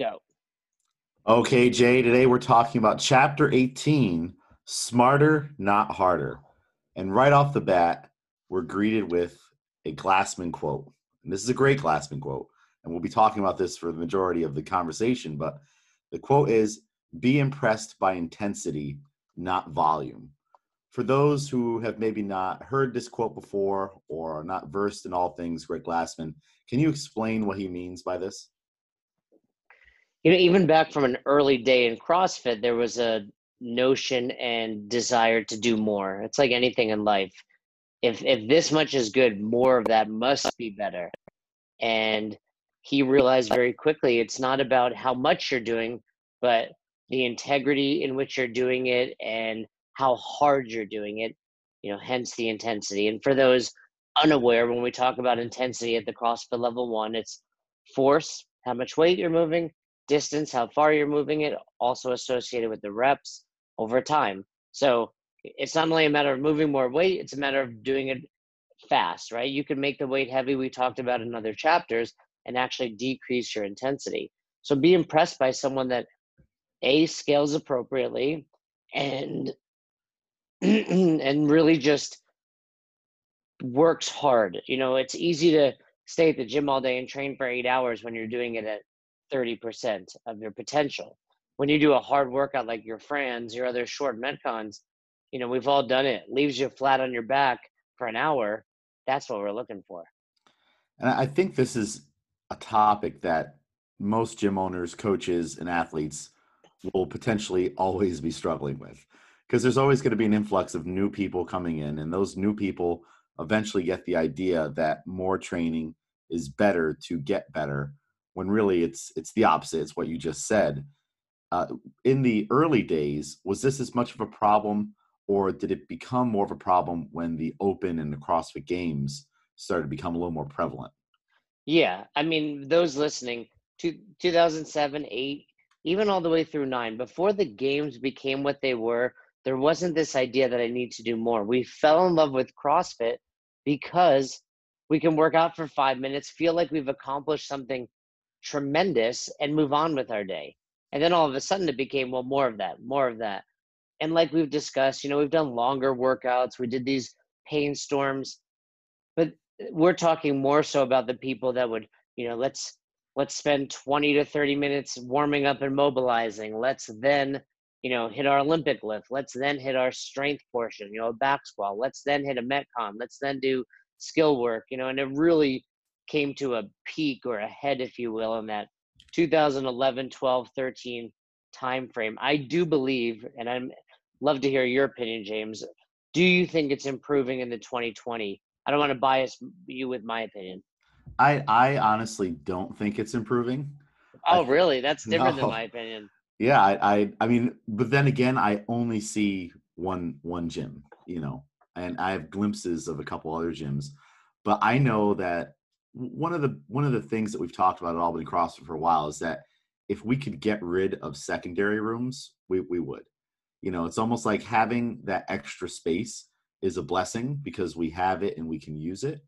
Go. Okay, Jay, today we're talking about chapter 18 Smarter, Not Harder. And right off the bat, we're greeted with a Glassman quote. And this is a great Glassman quote. And we'll be talking about this for the majority of the conversation. But the quote is Be impressed by intensity, not volume. For those who have maybe not heard this quote before or are not versed in all things Greg Glassman, can you explain what he means by this? You know, even back from an early day in CrossFit, there was a notion and desire to do more. It's like anything in life. If if this much is good, more of that must be better. And he realized very quickly it's not about how much you're doing, but the integrity in which you're doing it and how hard you're doing it, you know, hence the intensity. And for those unaware, when we talk about intensity at the CrossFit level one, it's force, how much weight you're moving, distance, how far you're moving it, also associated with the reps over time. So it's not only a matter of moving more weight, it's a matter of doing it fast, right? You can make the weight heavy, we talked about in other chapters, and actually decrease your intensity. So be impressed by someone that A scales appropriately and and really just works hard. You know, it's easy to stay at the gym all day and train for eight hours when you're doing it at 30% of your potential. When you do a hard workout like your Frans, your other short Metcons, you know, we've all done it. Leaves you flat on your back for an hour. That's what we're looking for. And I think this is a topic that most gym owners, coaches, and athletes will potentially always be struggling with because there's always going to be an influx of new people coming in, and those new people eventually get the idea that more training is better to get better when really it's it's the opposite it's what you just said. Uh, in the early days was this as much of a problem or did it become more of a problem when the open and the crossfit games started to become a little more prevalent? Yeah i mean those listening to 2007 8 even all the way through 9 before the games became what they were there wasn't this idea that i need to do more. We fell in love with crossfit because we can work out for five minutes feel like we've accomplished something tremendous and move on with our day. And then all of a sudden it became, well, more of that, more of that. And like we've discussed, you know, we've done longer workouts, we did these pain storms, but we're talking more so about the people that would, you know, let's let's spend 20 to 30 minutes warming up and mobilizing. Let's then, you know, hit our Olympic lift. Let's then hit our strength portion, you know, a back squat. Let's then hit a Metcon. Let's then do skill work, you know, and it really came to a peak or a head, if you will, in that 2011, 12, 13 time frame. I do believe, and I'm love to hear your opinion, James. Do you think it's improving in the 2020? I don't want to bias you with my opinion. I I honestly don't think it's improving. Oh, really? That's different no. than my opinion. Yeah, I, I I mean, but then again, I only see one one gym, you know, and I have glimpses of a couple other gyms, but I know that one of the one of the things that we've talked about at Albany CrossFit for a while is that if we could get rid of secondary rooms, we we would. You know, it's almost like having that extra space is a blessing because we have it and we can use it,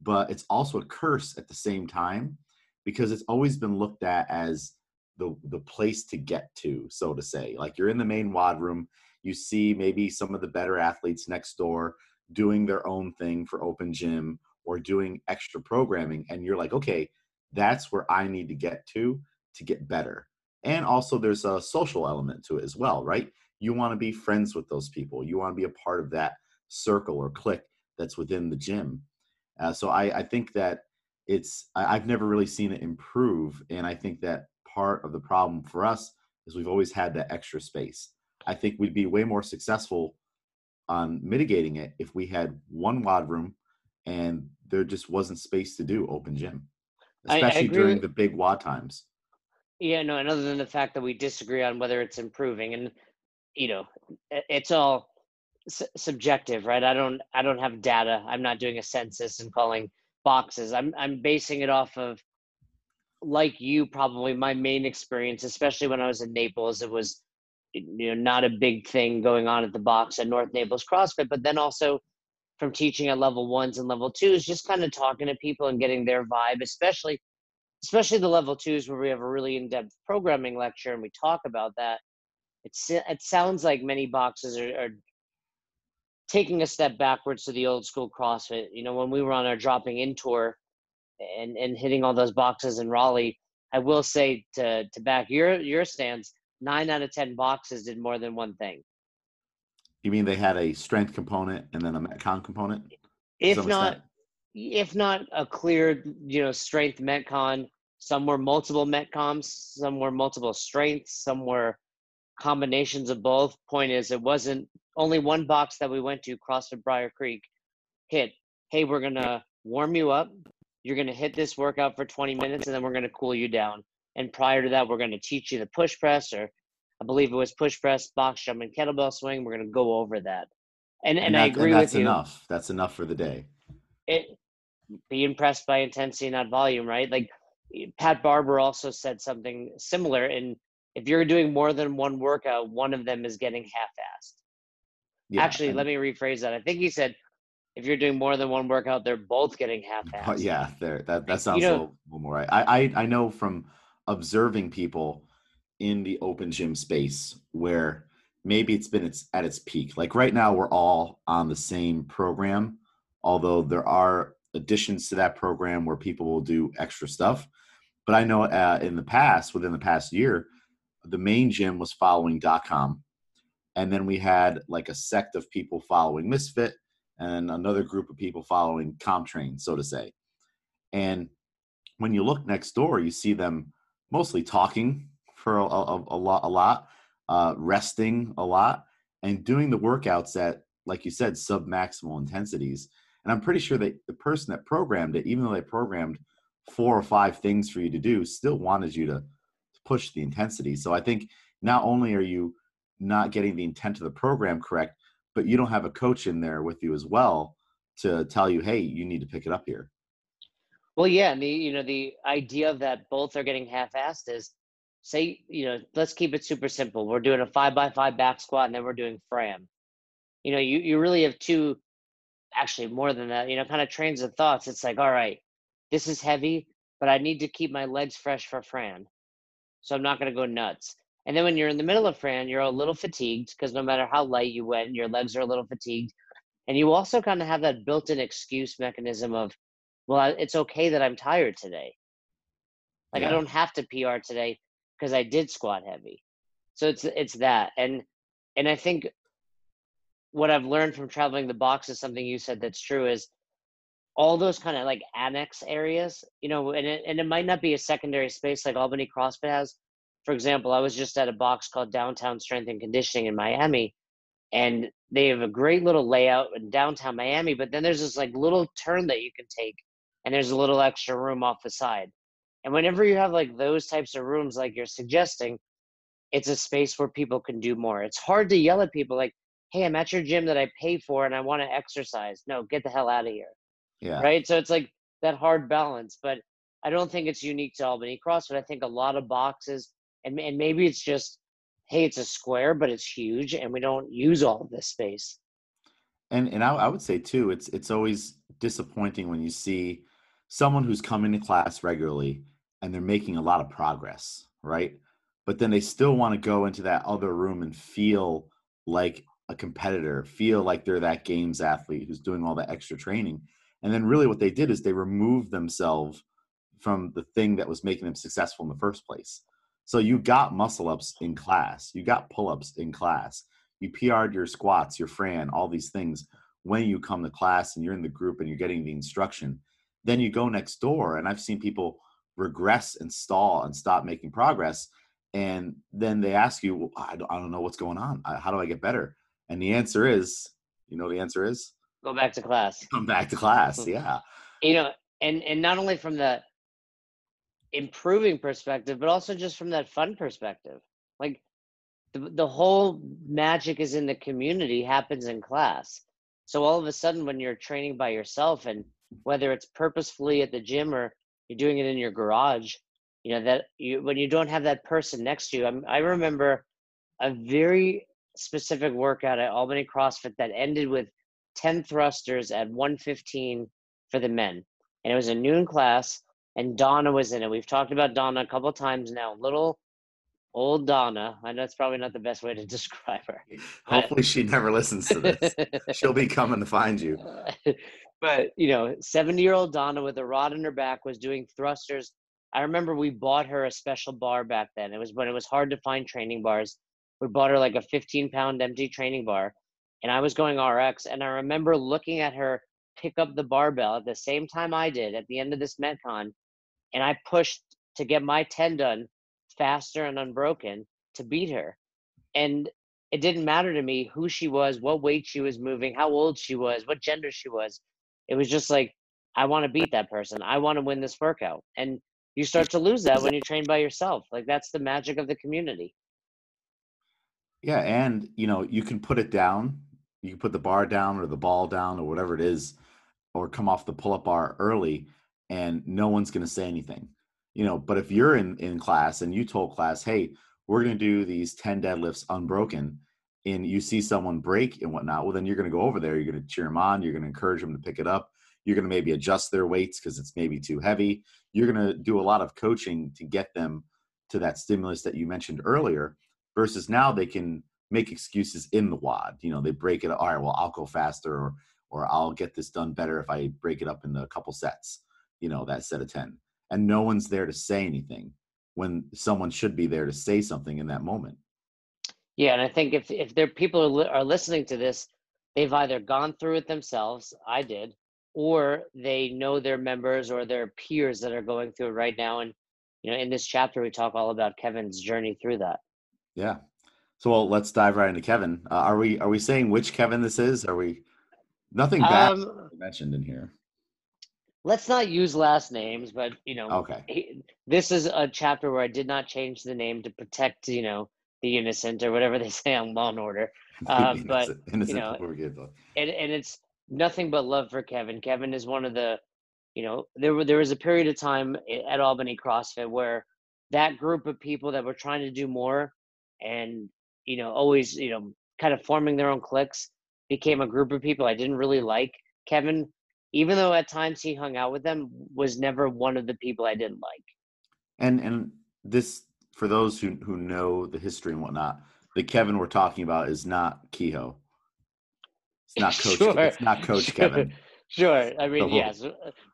but it's also a curse at the same time because it's always been looked at as the the place to get to, so to say. Like you're in the main WOD room, you see maybe some of the better athletes next door doing their own thing for open gym or doing extra programming and you're like okay that's where i need to get to to get better. And also there's a social element to it as well right? You want to be friends with those people. You want to be a part of that circle or clique that's within the gym. Uh, so I, I think that it's I, i've never really seen it improve and i think that part of the problem for us is we've always had that extra space. I think we'd be way more successful on mitigating it if we had one WOD room and there just wasn't space to do open gym, especially during the big WOD times. Yeah, no, and other than the fact that we disagree on whether it's improving, and you know, it's all subjective, right? I don't, I don't have data. I'm not doing a census and calling boxes. I'm, I'm basing it off of, like you, probably my main experience, especially when I was in Naples. It was, you know, not a big thing going on at the box at North Naples CrossFit, but then also from teaching at level ones and level twos, just kind of talking to people and getting their vibe, especially especially the level twos where we have a really in-depth programming lecture and we talk about that. It's it sounds like many boxes are, are taking a step backwards to the old school CrossFit. You know, when we were on our dropping in tour and and hitting all those boxes in Raleigh, I will say to to back your your stance, nine out of ten boxes did more than one thing. You mean they had a strength component and then a metcon component? If not, if not a clear, you know, strength metcon. Some were multiple metcons, some were multiple strengths, some were combinations of both. Point is, it wasn't only one box that we went to, CrossFit Briar Creek, hit. Hey, we're gonna warm you up. You're gonna hit this workout for 20 minutes, and then we're gonna cool you down. And prior to that, we're gonna teach you the push press, or I believe it was push press, box jump, and kettlebell swing. We're gonna go over that. And and, and that, I agree and with you. That's enough. That's enough for the day. It be impressed by intensity, not volume, right? Like Pat Barber also said something similar. And if you're doing more than one workout, one of them is getting half-assed. Yeah, Actually, and, let me rephrase that. I think he said if you're doing more than one workout, they're both getting oh, half-assed. Yeah. That that sounds you know, a little, little more right. I, I I know from observing people in the open gym space where maybe it's been its at its peak. Like right now, we're all on the same program, although there are additions to that program where people will do extra stuff. But I know uh, in the past, within the past year, the main gym was following .com, and then we had like a sect of people following Misfit, and another group of people following CompTrain, so to say. And when you look next door, you see them mostly talking for a, a, a lot, a lot, uh, resting a lot, and doing the workouts at, like you said, sub maximal intensities. And I'm pretty sure that the person that programmed it, even though they programmed four or five things for you to do, still wanted you to push the intensity. So I think not only are you not getting the intent of the program correct, but you don't have a coach in there with you as well to tell you, hey, you need to pick it up here. Well, yeah, and the you know the idea that both are getting half-assed is, say you know let's keep it super simple. We're doing a five by five back squat, and then we're doing Fran. You know, you you really have two, actually more than that. You know, kind of trains of thoughts. It's like, all right, this is heavy, but I need to keep my legs fresh for Fran. So I'm not going to go nuts. And then when you're in the middle of Fran, you're a little fatigued because no matter how light you went, your legs are a little fatigued. And you also kind of have that built in excuse mechanism of, well, it's okay that I'm tired today. Like yeah. I don't have to PR today because I did squat heavy. So it's it's that. And and I think what I've learned from traveling the box is something you said that's true is all those kind of like annex areas, you know, and it, and it might not be a secondary space like Albany CrossFit has. For example, I was just at a box called Downtown Strength and Conditioning in Miami, and they have a great little layout in downtown Miami, but then there's this like little turn that you can take, and there's a little extra room off the side. And whenever you have like those types of rooms, like you're suggesting, it's a space where people can do more. It's hard to yell at people like, hey, I'm at your gym that I pay for and I want to exercise. No, get the hell out of here. Yeah. Right. So it's like that hard balance. But I don't think it's unique to Albany CrossFit. I think a lot of boxes, and, and maybe it's just, hey, it's a square, but it's huge, and we don't use all of this space. And and I, I would say too, it's it's always disappointing when you see someone who's coming to class regularly and they're making a lot of progress, right? But then they still want to go into that other room and feel like a competitor, feel like they're that games athlete who's doing all the extra training. And then really what they did is they removed themselves from the thing that was making them successful in the first place. So you got muscle ups in class, you got pull ups in class, you PR'd your squats, your Fran, all these things when you come to class and you're in the group and you're getting the instruction. Then you go next door, and I've seen people regress and stall and stop making progress. And then they ask you, well, I, don't, I don't know what's going on. How do I get better? And the answer is, you know, the answer is Go back to class. Come back to class. Mm-hmm. Yeah. You know, and and not only from the improving perspective, but also just from that fun perspective. Like the the whole magic is in the community happens in class. So all of a sudden when you're training by yourself and whether it's purposefully at the gym or you're doing it in your garage, you know that you when you don't have that person next to you. I'm, I remember a very specific workout at Albany CrossFit that ended with 10 thrusters at 115 for the men. And it was a noon class. and Donna was in it. We've talked about Donna a couple times now. Little old Donna. I know it's probably not the best way to describe her. Hopefully, she never listens to this. She'll be coming to find you. but you know, seventy-year-old Donna with a rod in her back was doing thrusters. I remember we bought her a special bar back then. It was when it was hard to find training bars. We bought her like a 15 pound empty training bar, and I was going RX. And I remember looking at her pick up the barbell at the same time I did at the end of this Metcon, and I pushed to get my 10 done faster and unbroken to beat her. And it didn't matter to me who she was, what weight she was moving, how old she was, what gender she was. It was just like, I want to beat that person. I want to win this workout. And you start to lose that when you train by yourself. Like that's the magic of the community. Yeah, and you know, you can put it down. You can put the bar down or the ball down or whatever it is, or come off the pull-up bar early, and no one's going to say anything you know but if you're in in class and you told class hey we're going to do these 10 deadlifts unbroken and you see someone break and whatnot well then you're going to go over there you're going to cheer them on you're going to encourage them to pick it up you're going to maybe adjust their weights because it's maybe too heavy you're going to do a lot of coaching to get them to that stimulus that you mentioned earlier versus now they can make excuses in the WOD you know they break it all right well i'll go faster or or i'll get this done better if i break it up in a couple sets you know that set of 10 and no one's there to say anything when someone should be there to say something in that moment yeah and i think if if there people are, li- are listening to this they've either gone through it themselves i did or they know their members or their peers that are going through it right now and you know in this chapter we talk all about kevin's journey through that. Yeah. So well let's dive right into kevin. Uh, are we are we saying which kevin this is? Are we nothing bad um, mentioned in here. let's not use last names, but you know, okay. He, this is a chapter where I did not change the name to protect, you know, the innocent or whatever they say on Law and Order. Uh, but innocent you know, and and it's nothing but love for Kevin. Kevin is one of the, you know, there were there was a period of time at Albany CrossFit where that group of people that were trying to do more and you know always you know kind of forming their own cliques became a group of people I didn't really like. Kevin even though at times he hung out with them, was never one of the people I didn't like. And and this for those who who know the history and whatnot, the Kevin we're talking about is not Kehoe. It's not Coach. sure. It's not Coach sure. Kevin. Sure. I mean, so, yes,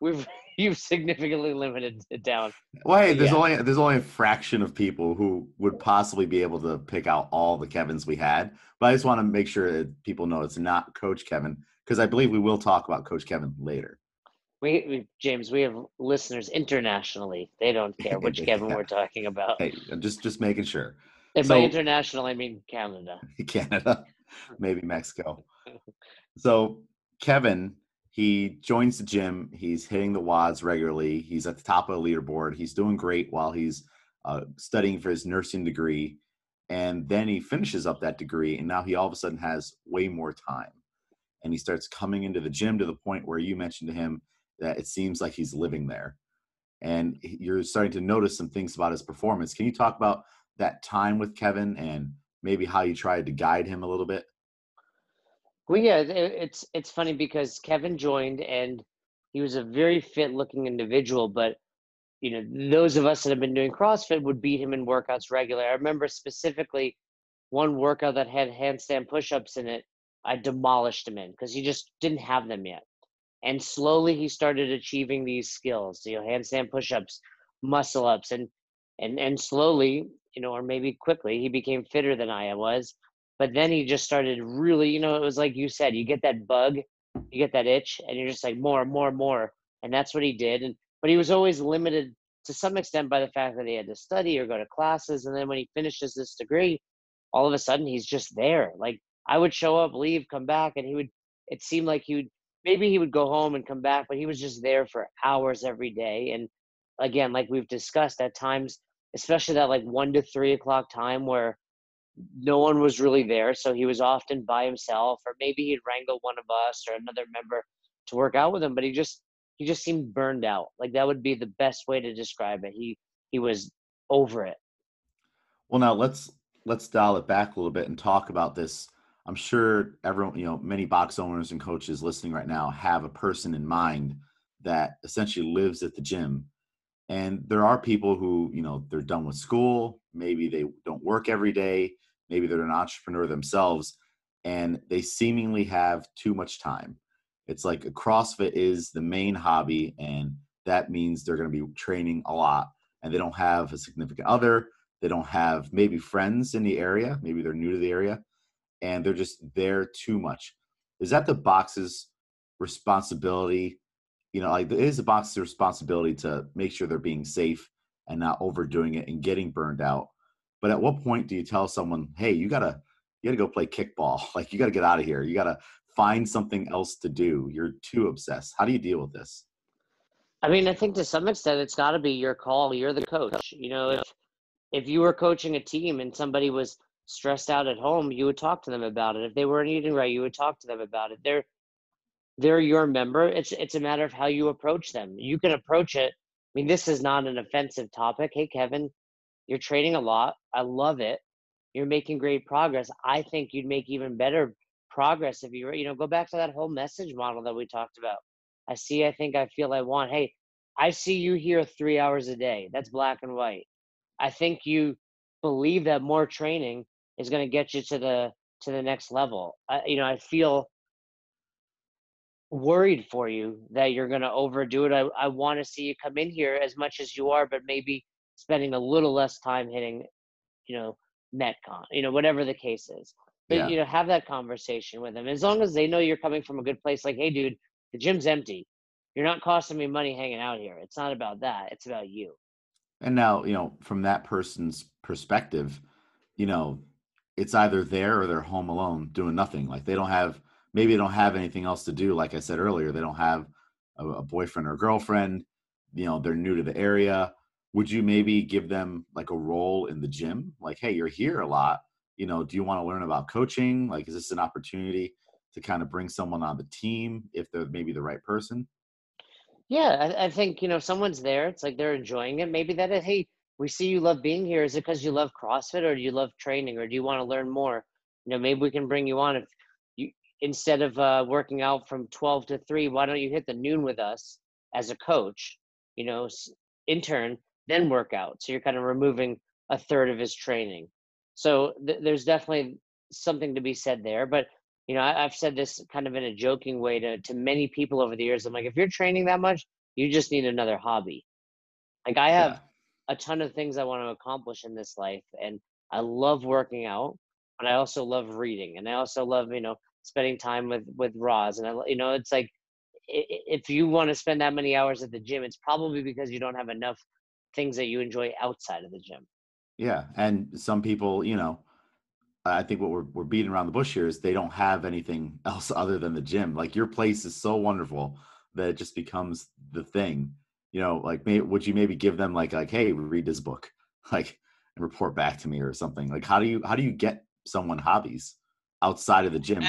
we've you've significantly limited it down. Well, hey, there's yeah. only there's only a fraction of people who would possibly be able to pick out all the Kevins we had. But I just want to make sure that people know it's not Coach Kevin because I believe we will talk about Coach Kevin later. We, we, James, we have listeners internationally. They don't care which Kevin we're talking about. Hey, just just making sure. And so, by international, I mean Canada. Canada, maybe Mexico. so Kevin, he joins the gym. He's hitting the WODs regularly. He's at the top of the leaderboard. He's doing great while he's uh, studying for his nursing degree. And then he finishes up that degree, and now he all of a sudden has way more time and he starts coming into the gym to the point where you mentioned to him that it seems like he's living there and you're starting to notice some things about his performance. Can you talk about that time with kevin and maybe how you tried to guide him a little bit? Well yeah it's it's funny because kevin joined and he was a very fit looking individual but you know those of us that have been doing crossfit would beat him in workouts regularly. I remember specifically one workout that had handstand push-ups in it I demolished him in because he just didn't have them yet. And slowly he started achieving these skills, you know, handstand push-ups, muscle ups, and and and slowly, you know, or maybe quickly, he became fitter than I was. But then he just started really, you know, it was like you said, you get that bug, you get that itch, and you're just like more, more, more. And that's what he did. And but he was always limited to some extent by the fact that he had to study or go to classes. And then when he finishes this degree, all of a sudden he's just there. Like I would show up, leave, come back, and he would. It seemed like he would. Maybe he would go home and come back, but he was just there for hours every day. And again, like we've discussed, at times, especially that like one to three o'clock time where no one was really there, so he was often by himself, or maybe he'd wrangle one of us or another member to work out with him. But he just he just seemed burned out. Like that would be the best way to describe it. He he was over it. Well, now let's let's dial it back a little bit and talk about this I'm sure everyone, you know, many box owners and coaches listening right now have a person in mind that essentially lives at the gym And there are people who, you know, they're done with school, maybe they don't work every day, maybe they're an entrepreneur themselves, and they seemingly have too much time. It's like a CrossFit is the main hobby, and that means they're going to be training a lot, and they don't have a significant other. They don't have maybe friends in the area. Maybe they're new to the area, and they're just there too much. Is that the box's responsibility you know, like is a box's responsibility to make sure they're being safe and not overdoing it and getting burned out. But at what point do you tell someone, hey, you gotta you gotta go play kickball? Like you gotta get out of here. You gotta find something else to do. You're too obsessed. How do you deal with this? I mean, I think to some extent it's got to be your call. You're the coach. You know, if if you were coaching a team and somebody was stressed out at home, you would talk to them about it. If they weren't eating right, you would talk to them about it. They're they're your member. It's it's a matter of how you approach them. You can approach it. I mean, this is not an offensive topic. Hey, Kevin, you're trading a lot. I love it. You're making great progress. I think you'd make even better progress if you were, you know go back to that whole message model that we talked about. I see. I think. I feel. I want. Hey, I see you here three hours a day. That's black and white. I think you believe that more training is going to get you to the to the next level. I, you know, I feel worried for you that you're going to overdo it. I, I want to see you come in here as much as you are, but maybe spending a little less time hitting, you know, Metcon, you know, whatever the case is. But, yeah. you know, have that conversation with them. As long as they know you're coming from a good place, like, hey, dude, the gym's empty. You're not costing me money hanging out here. It's not about that. It's about you. And now, you know, from that person's perspective, you know, it's either there or they're home alone doing nothing. Like they don't have maybe they don't have anything else to do. Like I said earlier, they don't have a, a boyfriend or girlfriend. You know, they're new to the area. Would you maybe give them like a role in the gym? Like, hey, you're here a lot. You know, do you want to learn about coaching? Like, is this an opportunity to kind of bring someone on the team if they're maybe the right person? Yeah, I, I think you know someone's there. It's like they're enjoying it. Maybe that hey, we see you love being here. Is it because you love CrossFit, or do you love training, or do you want to learn more? You know, maybe we can bring you on if you instead of uh, working out from 12 to 3 why don't you hit the noon with us as a coach you know intern then work out so you're kind of removing a third of his training so th- there's definitely something to be said there but you know I- have said this kind of in a joking way to, to many people over the years i'm like if you're training that much you just need another hobby like i have yeah. A ton of things i want to accomplish in this life and i love working out but i also love reading and i also love you know spending time with with Roz, and I, you know, it's like if you want to spend that many hours at the gym, it's probably because you don't have enough things that you enjoy outside of the gym. Yeah, and some people, you know, I think what we're we're beating around the bush here is they don't have anything else other than the gym. Like your place is so wonderful that it just becomes the thing. You know, like may, would you maybe give them like like hey, read this book, like and report back to me or something. Like how do you how do you get someone hobbies? outside of the gym.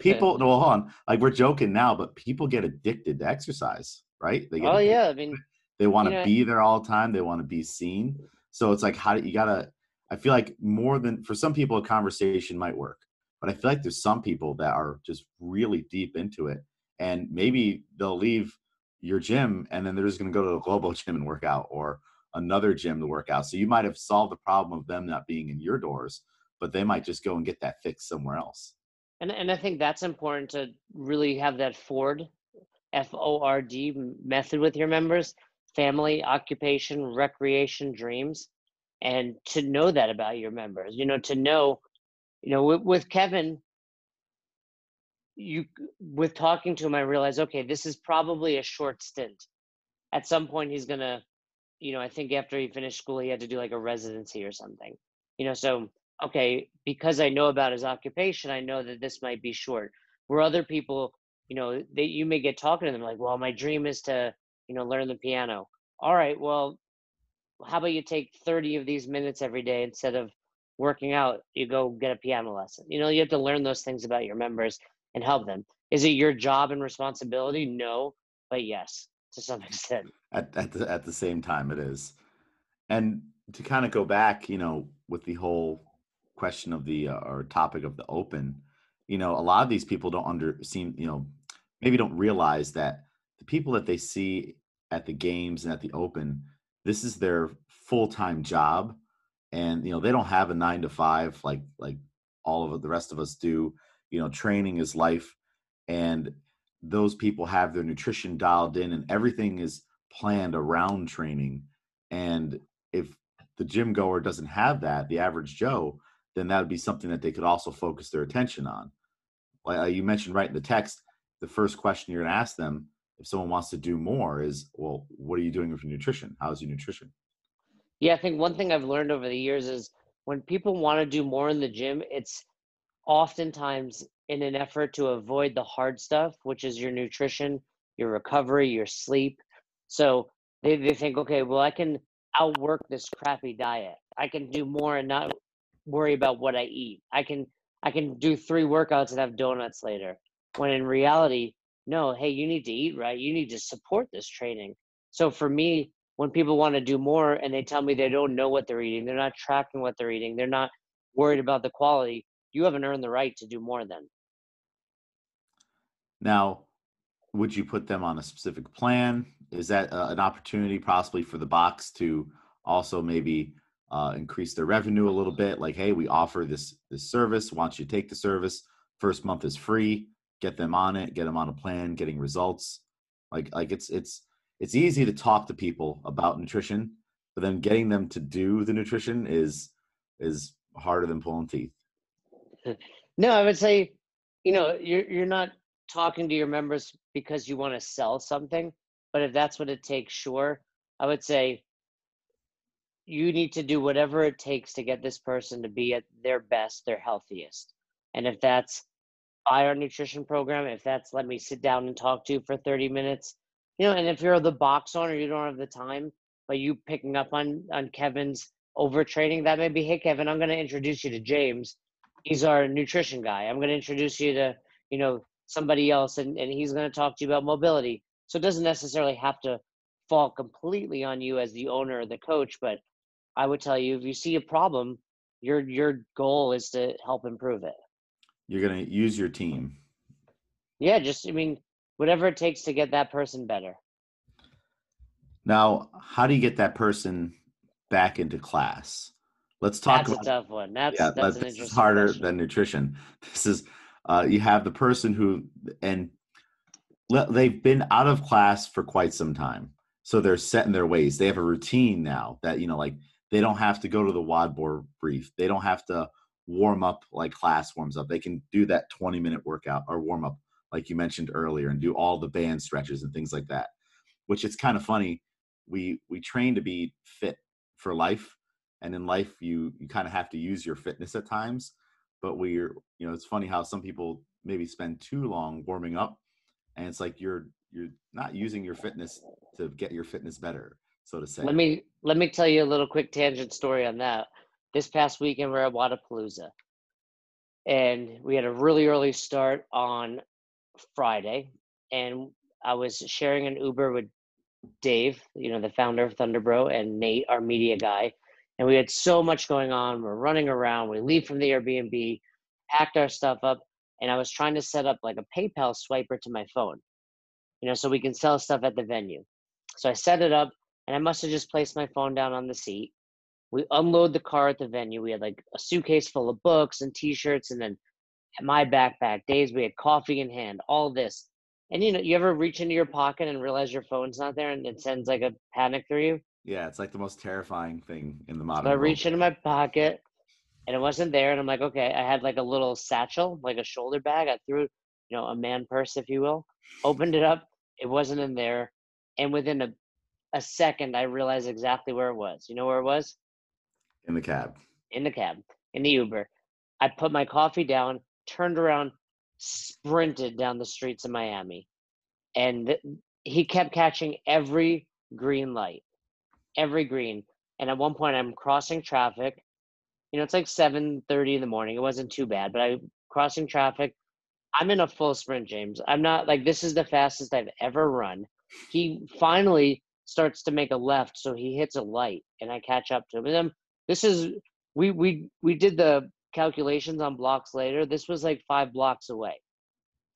people, no, hold on. Like we're joking now, but people get addicted to exercise, right? They get oh yeah, I mean, they want to be there all the time. They want to be seen. So it's like how do you gotta? I feel like more than for some people, a conversation might work, but I feel like there's some people that are just really deep into it, and maybe they'll leave your gym and then they're just going to go to the global gym and work out or another gym to work out. So you might have solved the problem of them not being in your doors, but they might just go and get that fixed somewhere else. And and I think that's important to really have that Ford, F O R D method with your members: family, occupation, recreation, dreams, and to know that about your members. You know, to know, you know, with, with Kevin, you with talking to him, I realized, okay, this is probably a short stint. At some point, he's gonna, you know, I think after he finished school, he had to do like a residency or something. You know, so okay, because I know about his occupation, I know that this might be short. Where other people, you know, they you may get talking to them like, well, my dream is to, you know, learn the piano. All right, well, how about you take 30 of these minutes every day instead of working out, you go get a piano lesson. You know, you have to learn those things about your members and help them. Is it your job and responsibility? No, but yes, to some extent. At at the, at the same time, it is. And to kind of go back, you know, with the whole question of the uh, or topic of the open you know a lot of these people don't under seem you know maybe don't realize that the people that they see at the games and at the open this is their full-time job and you know they don't have a 9 to 5 like like all of the rest of us do you know training is life and those people have their nutrition dialed in and everything is planned around training and if the gym goer doesn't have that the average joe then that would be something that they could also focus their attention on. Like uh, you mentioned right in the text the first question you're going to ask them if someone wants to do more is well what are you doing with your nutrition? How's your nutrition? Yeah i think one thing i've learned over the years is when people want to do more in the gym it's oftentimes in an effort to avoid the hard stuff, which is your nutrition, your recovery, your sleep. So they, they think, okay, well, I can outwork this crappy diet. I can do more and not worry about what I eat. I can I can do three workouts and have donuts later. When in reality, no, hey, you need to eat right. You need to support this training. So for me, when people want to do more and they tell me they don't know what they're eating, they're not tracking what they're eating, they're not worried about the quality, you haven't earned the right to do more than. Now, would you put them on a specific plan? Is that uh, an opportunity possibly for the box to also maybe uh, increase their revenue a little bit? Like, hey, we offer this this service. Once you take the service, first month is free. Get them on it. Get them on a plan. Getting results. Like, like it's it's it's easy to talk to people about nutrition, but then getting them to do the nutrition is is harder than pulling teeth. No, I would say, you know, you're you're not talking to your members because you want to sell something, but if that's what it takes, sure. I would say you need to do whatever it takes to get this person to be at their best, their healthiest. And if that's buy our nutrition program, if that's let me sit down and talk to you for 30 minutes, you know, and if you're the box owner, you don't have the time, but you picking up on on Kevin's overtraining, that may be, hey Kevin, I'm gonna introduce you to James. He's our nutrition guy. I'm gonna introduce you to, you know, somebody else and, and he's going to talk to you about mobility. So it doesn't necessarily have to fall completely on you as the owner or the coach, but I would tell you if you see a problem, your your goal is to help improve it. You're going to use your team. Yeah, just I mean whatever it takes to get that person better. Now, how do you get that person back into class? Let's talk that's about a tough one. That's yeah, that's an interesting harder question. than nutrition. This is uh, you have the person who and they've been out of class for quite some time so they're set in their ways they have a routine now that you know like they don't have to go to the WOD brief they don't have to warm up like class warms up they can do that 20 minute workout or warm up like you mentioned earlier and do all the band stretches and things like that which it's kind of funny we we train to be fit for life and in life you you kind of have to use your fitness at times but we're you know it's funny how some people maybe spend too long warming up and it's like you're you're not using your fitness to get your fitness better so to say. let me let me tell you a little quick tangent story on that. This past weekend we we're at Wodapalooza and we had a really early start on friday and i was sharing an uber with dave you know the founder of thunderbro and nate our media guy and we had so much going on. We're running around. We leave from the Airbnb, packed our stuff up, and I was trying to set up like a PayPal swiper to my phone, you know, so we can sell stuff at the venue. So I set it up, and I must have just placed my phone down on the seat. We unload the car at the venue. We had like a suitcase full of books and T-shirts, and then my backpack. Days we had coffee in hand, all this. And you know, you ever reach into your pocket and realize your phone's not there, and it sends like a panic through you? Yeah, it's like the most terrifying thing in the modern. So I reached into my pocket, and it wasn't there. And I'm like, okay. I had like a little satchel, like a shoulder bag. I threw, you know, a man purse, if you will. Opened it up. It wasn't in there. And within a, a second, I realized exactly where it was. You know where it was? In the cab. In the cab. In the Uber. I put my coffee down, turned around, sprinted down the streets of Miami, and he kept catching every green light every green. And at one point, I'm crossing traffic. You know, it's like 7:30 in the morning. It wasn't too bad, but I'm crossing traffic. I'm in a full sprint, James. I'm not like this is the fastest I've ever run. He finally starts to make a left, so he hits a light, and I catch up to him. And then this is we we we did the calculations on blocks later. This was like five blocks away,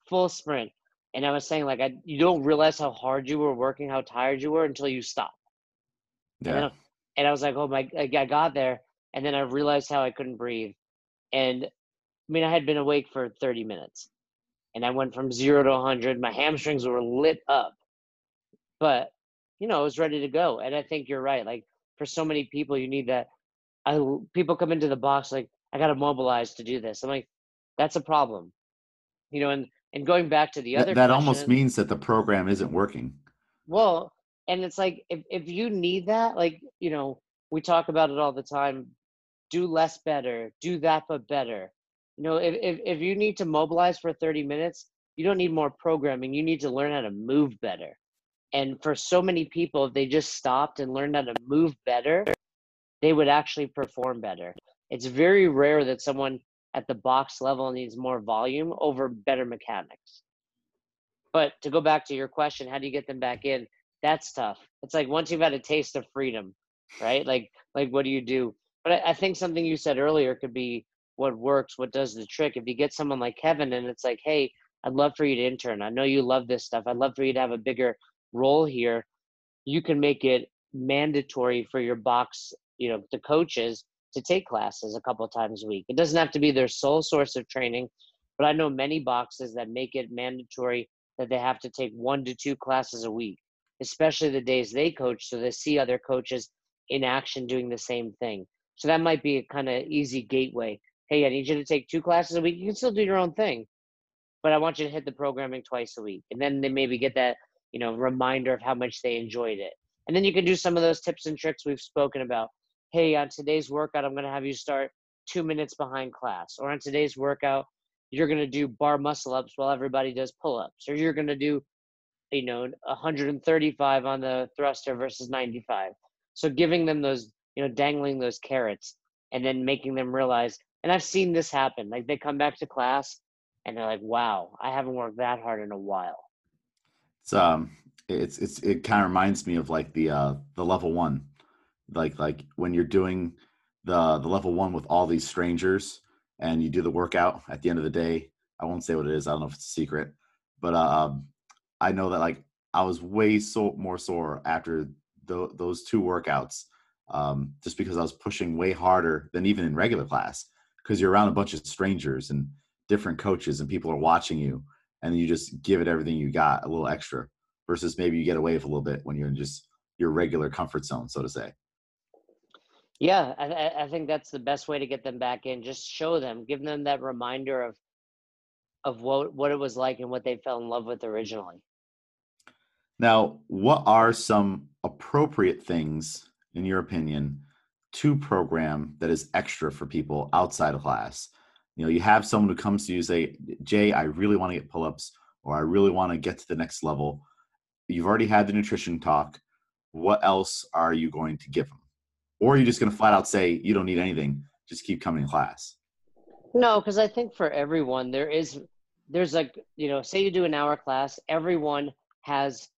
full sprint. And I was saying like I you don't realize how hard you were working, how tired you were until you stop Yeah. And, then, and I was like, oh my, I got there, and then I realized how I couldn't breathe, and I mean, I had been awake for 30 minutes, and I went from zero to 100. My hamstrings were lit up, but you know, I was ready to go. And I think you're right. Like for so many people, you need that. I people come into the box like I got to mobilize to do this. I'm like, that's a problem, you know. And and going back to the other, that, that almost means that the program isn't working. Well, and it's like if if you need that, like you know, we talk about it all the time. Do less better. Do that but better. You know, if if if you need to mobilize for 30 minutes, you don't need more programming. You need to learn how to move better. And for so many people, if they just stopped and learned how to move better, they would actually perform better. It's very rare that someone at the box level needs more volume over better mechanics. But to go back to your question, how do you get them back in? That's tough. It's like once you've had a taste of freedom, right? Like, like what do you do? But I, I think something you said earlier could be what works, what does the trick. If you get someone like Kevin and it's like, hey, I'd love for you to intern. I know you love this stuff. I'd love for you to have a bigger role here. You can make it mandatory for your box, you know, the coaches to take classes a couple times a week. It doesn't have to be their sole source of training, but I know many boxes that make it mandatory that they have to take one to two classes a week, especially the days they coach, so they see other coaches in action doing the same thing. So that might be a kind of easy gateway. Hey, I need you to take two classes a week. You can still do your own thing, but I want you to hit the programming twice a week. And then they maybe get that, you know, reminder of how much they enjoyed it. And then you can do some of those tips and tricks we've spoken about hey, on today's workout, I'm going to have you start two minutes behind class. Or on today's workout, you're going to do bar muscle ups while everybody does pull ups. Or you're going to do, you know, 135 on the thruster versus 95. So giving them those, you know, dangling those carrots and then making them realize, and I've seen this happen. Like they come back to class and they're like, wow, I haven't worked that hard in a while. It's, um, it's, it's, it kind of reminds me of like the, uh, the level one like like when you're doing the the level one with all these strangers and you do the workout at the end of the day i won't say what it is i don't know if it's a secret but um, i know that like i was way so more sore after the, those two workouts um, just because i was pushing way harder than even in regular class because you're around a bunch of strangers and different coaches and people are watching you and you just give it everything you got a little extra versus maybe you get away with a little bit when you're in just your regular comfort zone so to say yeah, I, I think that's the best way to get them back in. Just show them, give them that reminder of of what what it was like and what they fell in love with originally. Now, what are some appropriate things, in your opinion, to program that is extra for people outside of class? You know, you have someone who comes to you say, "Jay, I really want to get pull-ups, or I really want to get to the next level." You've already had the nutrition talk. What else are you going to give them? or are you just going to flat out say you don't need anything just keep coming to class no because i think for everyone there is there's like you know say you do an hour class everyone has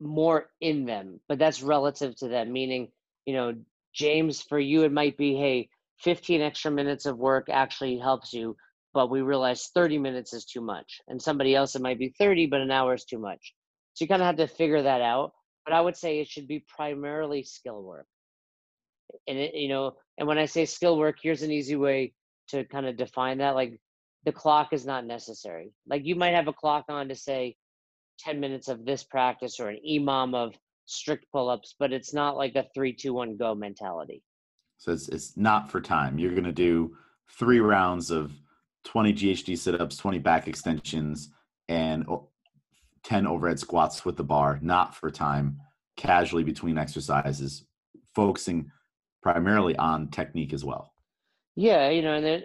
more in them but that's relative to them meaning you know james for you it might be hey 15 extra minutes of work actually helps you but we realize 30 minutes is too much and somebody else it might be 30 but an hour is too much so you kind of have to figure that out but I would say it should be primarily skill work. And it, you know, and when I say skill work, here's an easy way to kind of define that. Like the clock is not necessary. Like you might have a clock on to say 10 minutes of this practice or an EMOM of strict pull-ups, but it's not like a three, two, one, go mentality. So it's it's not for time. You're gonna do three rounds of 20 GHD sit-ups, 20 back extensions, and 10 overhead squats with the bar, not for time, casually between exercises, focusing primarily on technique as well. Yeah, you know, and then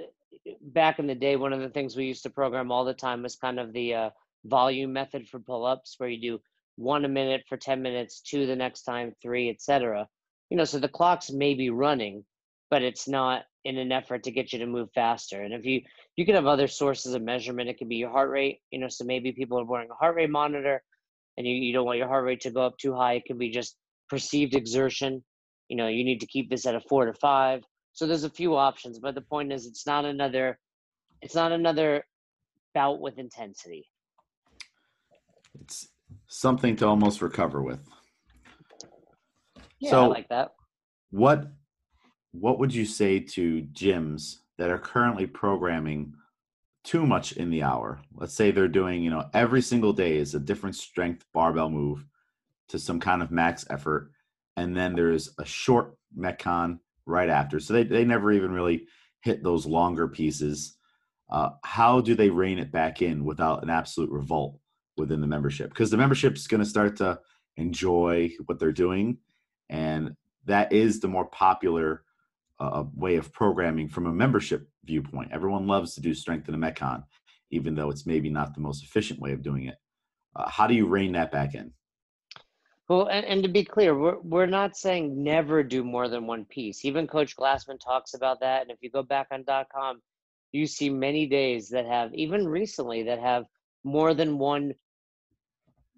back in the day, one of the things we used to program all the time was kind of the uh, volume method for pull ups, where you do one a minute for 10 minutes, two the next time, three, etc. You know, so the clocks may be running, but it's not in an effort to get you to move faster. And if you you can have other sources of measurement, it could be your heart rate. You know, so maybe people are wearing a heart rate monitor, and you, you don't want your heart rate to go up too high. It can be just perceived exertion. You know, you need to keep this at a four to five. So there's a few options, but the point is, it's not another, it's not another bout with intensity. It's something to almost recover with. Yeah, so I like that. what what would you say to gyms that are currently programming too much in the hour? Let's say they're doing, you know, every single day is a different strength barbell move to some kind of max effort, and then there's a short metcon right after. So they they never even really hit those longer pieces. Uh, how do they rein it back in without an absolute revolt within the membership? Because the membership is going to start to enjoy what they're doing, and that is the more popular uh, way of programming from a membership viewpoint. Everyone loves to do strength in a metcon, even though it's maybe not the most efficient way of doing it. Uh, how do you rein that back in? Well, and, and to be clear, we're we're not saying never do more than one piece. Even Coach Glassman talks about that. And if you go back on .com, you see many days that have even recently that have more than one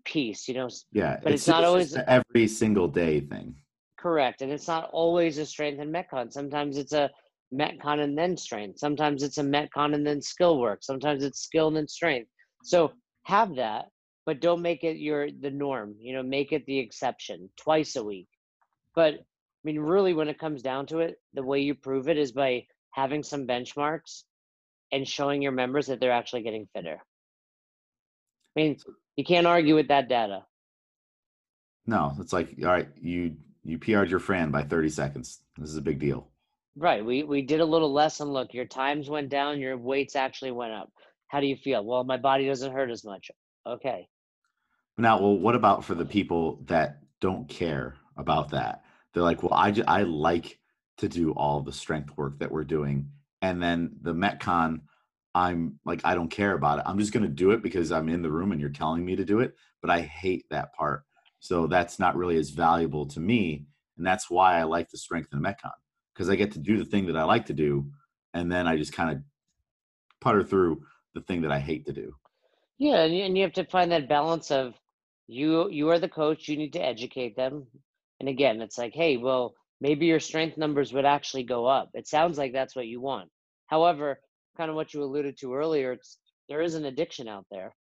piece. You know, Yeah, But it's not just always- every single day thing. correct. And it's not always a strength and metcon. Sometimes it's a metcon and then strength. Sometimes it's a metcon and then skill work. Sometimes it's skill and then strength. So have that, but don't make it your the norm. You know, make it the exception twice a week. But I mean, really, when it comes down to it, the way you prove it is by having some benchmarks and showing your members that they're actually getting fitter. I mean, you can't argue with that data. No, it's like all right, you you PR'd your Fran by 30 seconds. This is a big deal. Right. We we did a little lesson. Look, your times went down, your weights actually went up. How do you feel? Well, my body doesn't hurt as much. Okay. Now, well, what about for the people that don't care about that? They're like, well, I, I like to do all the strength work that we're doing. And then the Metcon, I'm like, I don't care about it. I'm just going to do it because I'm in the room and you're telling me to do it. But I hate that part. So that's not really as valuable to me. And that's why I like the strength in the Metcon because I get to do the thing that I like to do. And then I just kind of putter through the thing that I hate to do. Yeah, and you have to find that balance of you you are the coach, you need to educate them. And again, it's like, hey, well, maybe your strength numbers would actually go up. It sounds like that's what you want. However, kind of what you alluded to earlier, there is an addiction out there.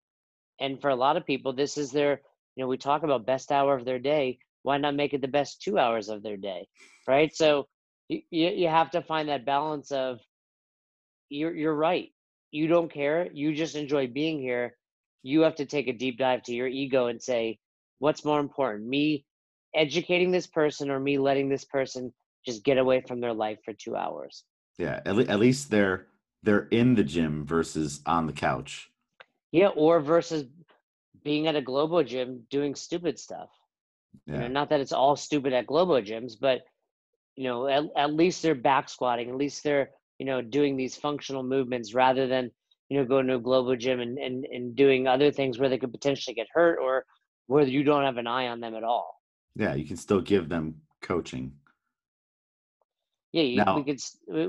And for a lot of people, this is their, you know, we talk about best hour of their day. Why not make it the best two hours of their day? Right. So you, you you have to find that balance of you're you're right. You don't care. You just enjoy being here. You have to take a deep dive to your ego and say, what's more important, me educating this person or me letting this person just get away from their life for two hours? Yeah, at, le- at least they're they're in the gym versus on the couch. Yeah, or versus being at a Globo gym doing stupid stuff. You know, Yeah, not that it's all stupid at Globo gyms, but you know, at, at least they're back squatting. At least they're you know doing these functional movements rather than you know going to a Globo gym and and, and doing other things where they could potentially get hurt or where you don't have an eye on them at all. yeah, you can still give them coaching. Yeah, you, Now- we could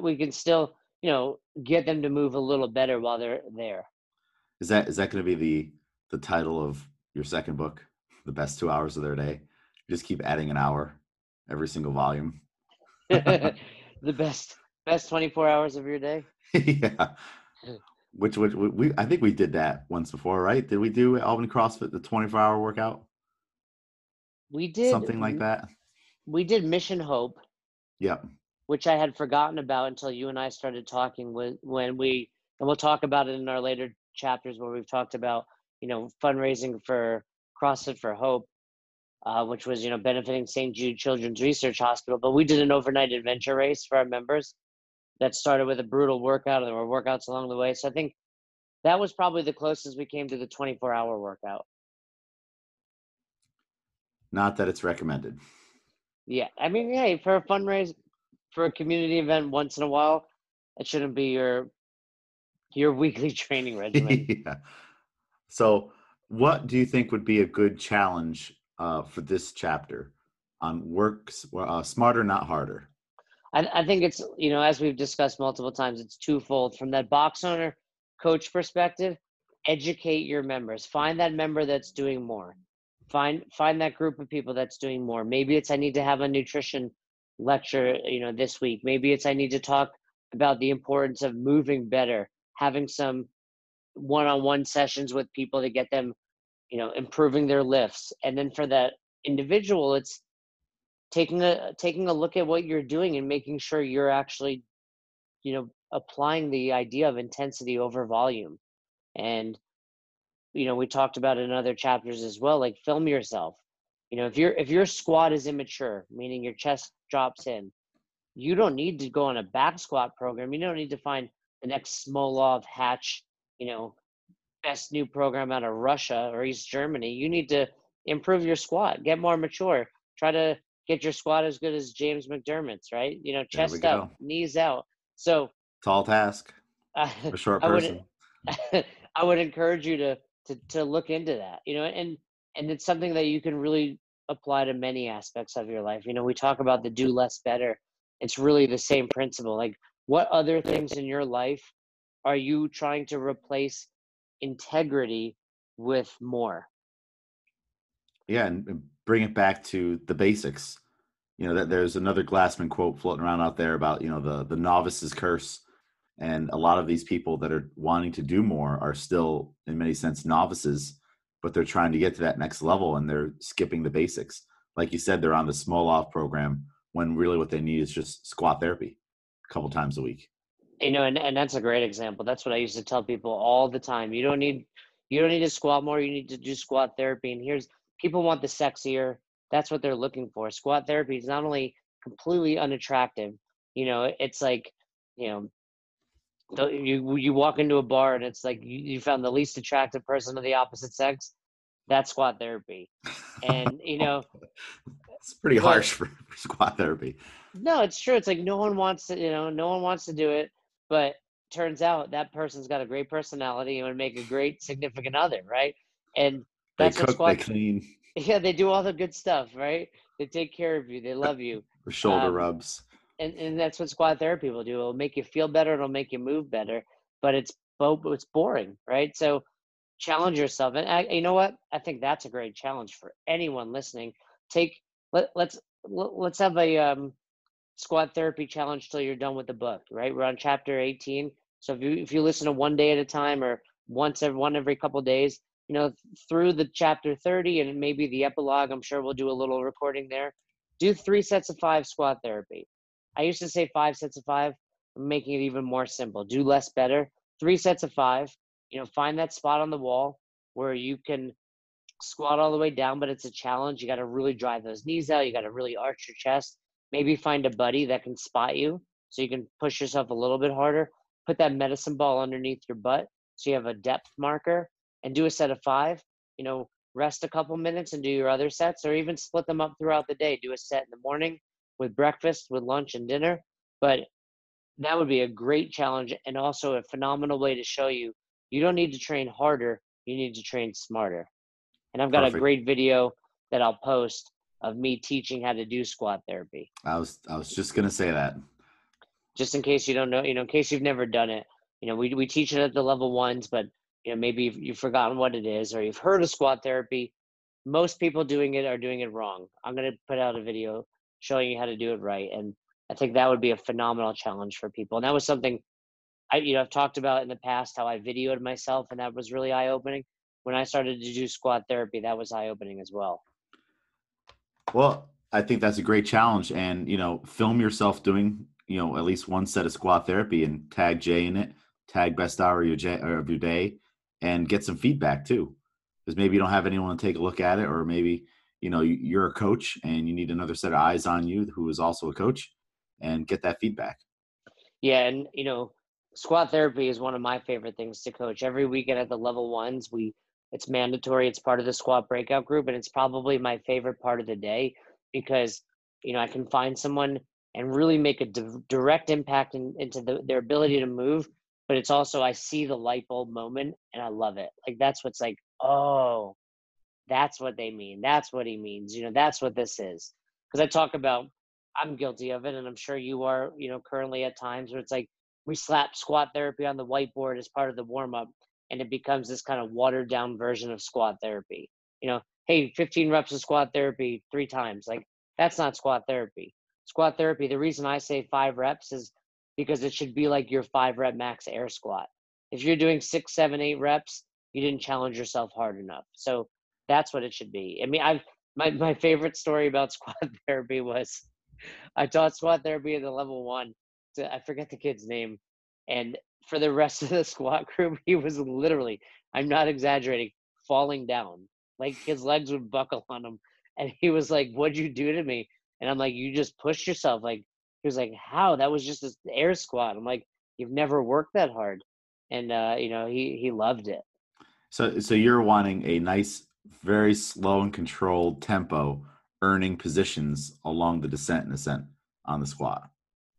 we, can still you know get them to move a little better while they're there. Is that is that going to be the the title of your second book, the best two hours of their day? You just keep adding an hour every single volume. the best best 24 hours of your day. yeah. Which, which we, I think we did that once before, right? Did we do Albany CrossFit the 24 hour workout? We did Something like that. We did Mission Hope, Yep. which I had forgotten about until you and I started talking with when we and we'll talk about it in our later chapters where we've talked about you know fundraising for CrossFit for Hope, uh, which was you know benefiting St. Jude Children's Research Hospital. But we did an overnight adventure race for our members that started with a brutal workout, and there were workouts along the way. So I think that was probably the closest we came to the 24 hour workout. Not that it's recommended. Yeah, I mean, hey, for a fundraise, for a community event once in a while, it shouldn't be your your weekly training regimen. yeah. So, what do you think would be a good challenge uh, for this chapter on works uh, smarter, not harder? I, I think it's you know as we've discussed multiple times, it's twofold. From that box owner coach perspective, educate your members. Find that member that's doing more. Find find that group of people that's doing more. Maybe it's I need to have a nutrition lecture, you know, this week. Maybe it's I need to talk about the importance of moving better, having some one-on-one sessions with people to get them, you know, improving their lifts. And then for that individual, it's taking a taking a look at what you're doing and making sure you're actually you know applying the idea of intensity over volume. And you know we talked about in other chapters as well like film yourself. You know if your if your squat is immature meaning your chest drops in you don't need to go on a back squat program. You don't need to find the next smolov hatch you know best new program out of russia or east germany. You need to improve your squat get more mature try to get your squat as good as james mcdermott's right? You know chest up knees out. So tall task. A short person. I would, I would encourage you to to to look into that you know and and it's something that you can really apply to many aspects of your life. You know we talk about the do less better. It's really the same principle. Like what other things in your life are you trying to replace integrity with more? Yeah and bring it back to the basics. You know that there's another glassman quote floating around out there about you know the the novice's curse. And a lot of these people that are wanting to do more are still in many sense novices but they're trying to get to that next level and they're skipping the basics. Like you said they're on the Smolov program when really what they need is just squat therapy a couple times a week. You know and, and that's a great example. That's what i used to tell people all the time. You don't need you don't need to squat more. You need to do squat therapy. And here's people want the sexier that's what they're looking for. Squat therapy is not only completely unattractive you know it's like you know you you walk into a bar and it's like you, you found the least attractive person of the opposite sex that's squat therapy. And you know it's pretty but, harsh for, for squat therapy. No it's true it's like no one wants to you know no one wants to do it but turns out that person's got a great personality and would make a great significant other right? And that's they cook, they clean yeah they do all the good stuff right they take care of you they love you for shoulder um, rubs and, and that's what squat therapy will do. It'll make you feel better. It'll make you move better. But it's it's boring, right? So challenge yourself. And I, you know what? I think that's a great challenge for anyone listening. Take let let's let's have a um, squat therapy challenge till you're done with the book. Right? We're on chapter 18. So if you if you listen to one day at a time or once every one every couple days, you know, through the chapter 30 and maybe the epilogue, I'm sure we'll do a little recording there. Do three sets of five squat therapy. I used to say five sets of five. I'm making it even more simple. Do less better. Three sets of five. You know, find that spot on the wall where you can squat all the way down, but it's a challenge. You got to really drive those knees out. You got to really arch your chest. Maybe find a buddy that can spot you so you can push yourself a little bit harder. Put that medicine ball underneath your butt so you have a depth marker and do a set of five. You know, rest a couple minutes and do your other sets or even split them up throughout the day. Do a set in the morning, with breakfast, with lunch, and dinner. But that would be a great challenge and also a phenomenal way to show you you don't need to train harder, you need to train smarter. And I've got Perfect. a great video that I'll post of me teaching how to do squat therapy. I was I was just gonna say that. Just in case you don't know, you know, in case you've never done it, you know, we we teach it at the level ones, but you know, maybe you've forgotten what it is or you've heard of squat therapy. Most people doing it are doing it wrong. I'm gonna put out a video showing you how to do it right. And I think that would be a phenomenal challenge for people. And that was something I, you know, I've talked about in the past how I videoed myself, and that was really eye opening. When I started to do squat therapy, that was eye opening as well. Well, I think that's a great challenge, and you know, film yourself doing, you know, at least one set of squat therapy, and tag Jay in it, tag best hour of your, of your day, and get some feedback too, because maybe you don't have anyone to take a look at it, or maybe you know you're a coach and you need another set of eyes on you who is also a coach and get that feedback. Yeah and you know squat therapy is one of my favorite things to coach. Every weekend at the level ones we it's mandatory it's part of the squat breakout group and it's probably my favorite part of the day because you know i can find someone and really make a di- direct impact in, into the, their ability to move but it's also i see the light bulb moment and i love it like that's what's like oh that's what they mean. That's what he means. You know, that's what this is. Because I talk about, I'm guilty of it, and I'm sure you are, you know, currently at times where it's like we slap squat therapy on the whiteboard as part of the warm up, and it becomes this kind of watered down version of squat therapy. You know, hey, 15 reps of squat therapy three times. Like, that's not squat therapy. Squat therapy, the reason I say five reps is because it should be like your five rep max air squat. If you're doing six, seven, eight reps, you didn't challenge yourself hard enough. So that's what it should be. I mean, I've my my favorite story about squat therapy was I taught squat therapy at the level one. To, I forget the kid's name, and for the rest of the squat group, he was literally, I'm not exaggerating, falling down. Like his legs would buckle on him, and he was like, "What'd you do to me?" And I'm like, "You just pushed yourself." Like he was like, "How? That was just an air squat." I'm like, "You've never worked that hard," and uh, you know, he he loved it. So, so you're wanting a nice, very slow and controlled tempo, earning positions along the descent and ascent on the squat.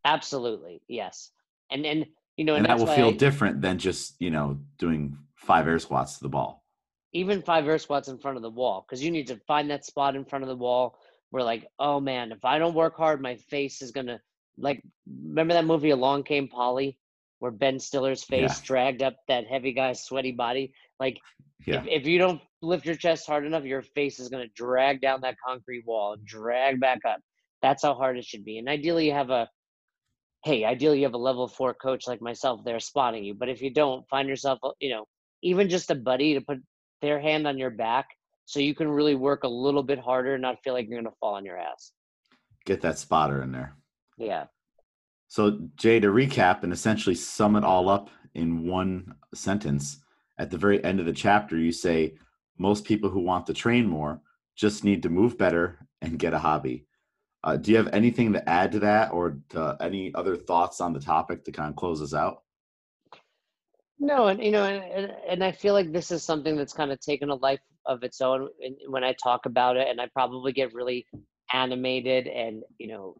Absolutely, yes. And and you know, and, and that will feel I, different than just you know doing five air squats to the ball. Even five air squats in front of the wall, because you need to find that spot in front of the wall where, like, oh man, if I don't work hard, my face is gonna like. Remember that movie Along Came Polly, where Ben Stiller's face yeah. dragged up that heavy guy's sweaty body. Like, yeah. if, if you don't lift your chest hard enough, your face is going to drag down that concrete wall and drag back up. That's how hard it should be. And ideally, you have a, hey, ideally, you have a level four coach like myself there spotting you. But if you don't, find yourself, uh, you know, even just a buddy to put their hand on your back so you can really work a little bit harder and not feel like you're going to fall on your ass. Get that spotter in there. Yeah. So, Jay, to recap and essentially sum it all up in one sentence, at the very end of the chapter, you say most people who want to train more just need to move better and get a hobby. Uh, do you have anything to add to that or to any other thoughts on the topic to kind of close us out? No, and you know, and, and I feel like this is something that's kind of taken a life of its own when I talk about it, and I probably get really animated and you know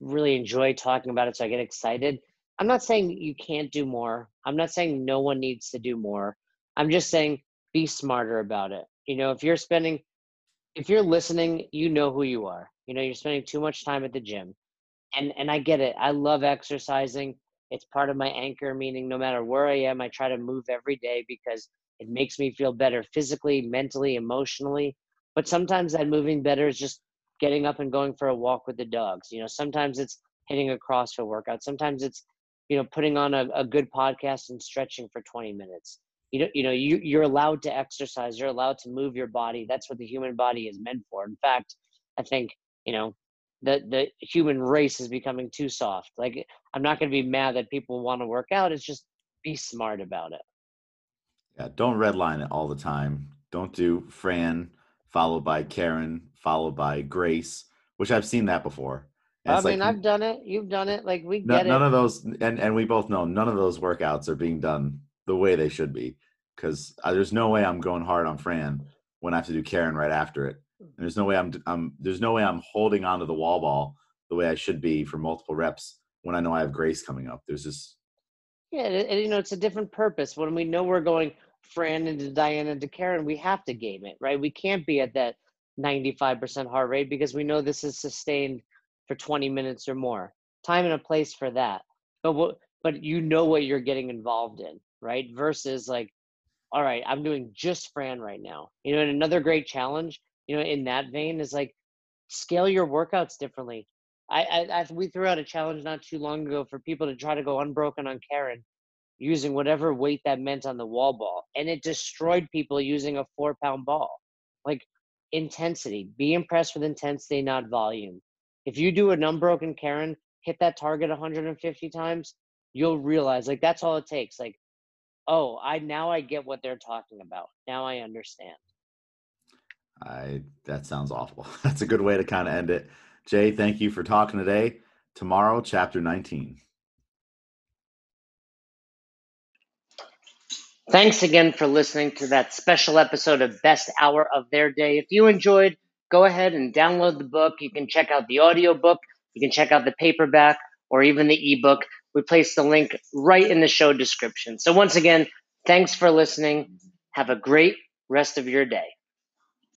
really enjoy talking about it, so I get excited. I'm not saying you can't do more. I'm not saying no one needs to do more. I'm just saying be smarter about it. You know, if you're spending, if you're listening, you know who you are. You know, you're spending too much time at the gym. And and I get it. I love exercising. It's part of my anchor, meaning no matter where I am, I try to move every day because it makes me feel better physically, mentally, emotionally. But sometimes that moving better is just getting up and going for a walk with the dogs. You know, sometimes it's hitting a CrossFit workout. Sometimes it's, you know, putting on a, a good podcast and stretching for 20 minutes. You know, you know, you, you're allowed to exercise. You're allowed to move your body. That's what the human body is meant for. In fact, I think, you know, the, the human race is becoming too soft. Like, I'm not going to be mad that people want to work out. It's just be smart about it. Yeah. Don't redline it all the time. Don't do Fran followed by Karen followed by Grace, which I've seen that before. I mean, like, I've done it. You've done it. Like we get none, it. None of those, and and we both know none of those workouts are being done the way they should be. Because uh, there's no way I'm going hard on Fran when I have to do Karen right after it. And there's no way I'm, I'm there's no way I'm holding onto the wall ball the way I should be for multiple reps when I know I have Grace coming up. There's just yeah, and, you know it's a different purpose. When we know we're going Fran into Diane into Karen, we have to game it right. We can't be at that 95% heart rate because we know this is sustained for 20 minutes or more. Time and a place for that. But what, but you know what you're getting involved in, right? Versus like, all right, I'm doing just Fran right now. You know, and another great challenge, you know, in that vein is like scale your workouts differently. I, I, I we threw out a challenge not too long ago for people to try to go unbroken on Karen using whatever weight that meant on the wall ball, and it destroyed people using a four pound ball. Like intensity. Be impressed with intensity, not volume. If you do an unbroken Karen, hit that target 150 times, you'll realize like that's all it takes. Like, oh, I now I get what they're talking about. Now I understand. I that sounds awful. That's a good way to kind of end it. Jay, thank you for talking today. Tomorrow, chapter 19. Thanks again for listening to that special episode of Best Hour of Their Day. If you enjoyed, go ahead and download the book. You can check out the audio book, you can check out the paperback, or even the ebook. We place the link right in the show description. So, once again, thanks for listening. Have a great rest of your day.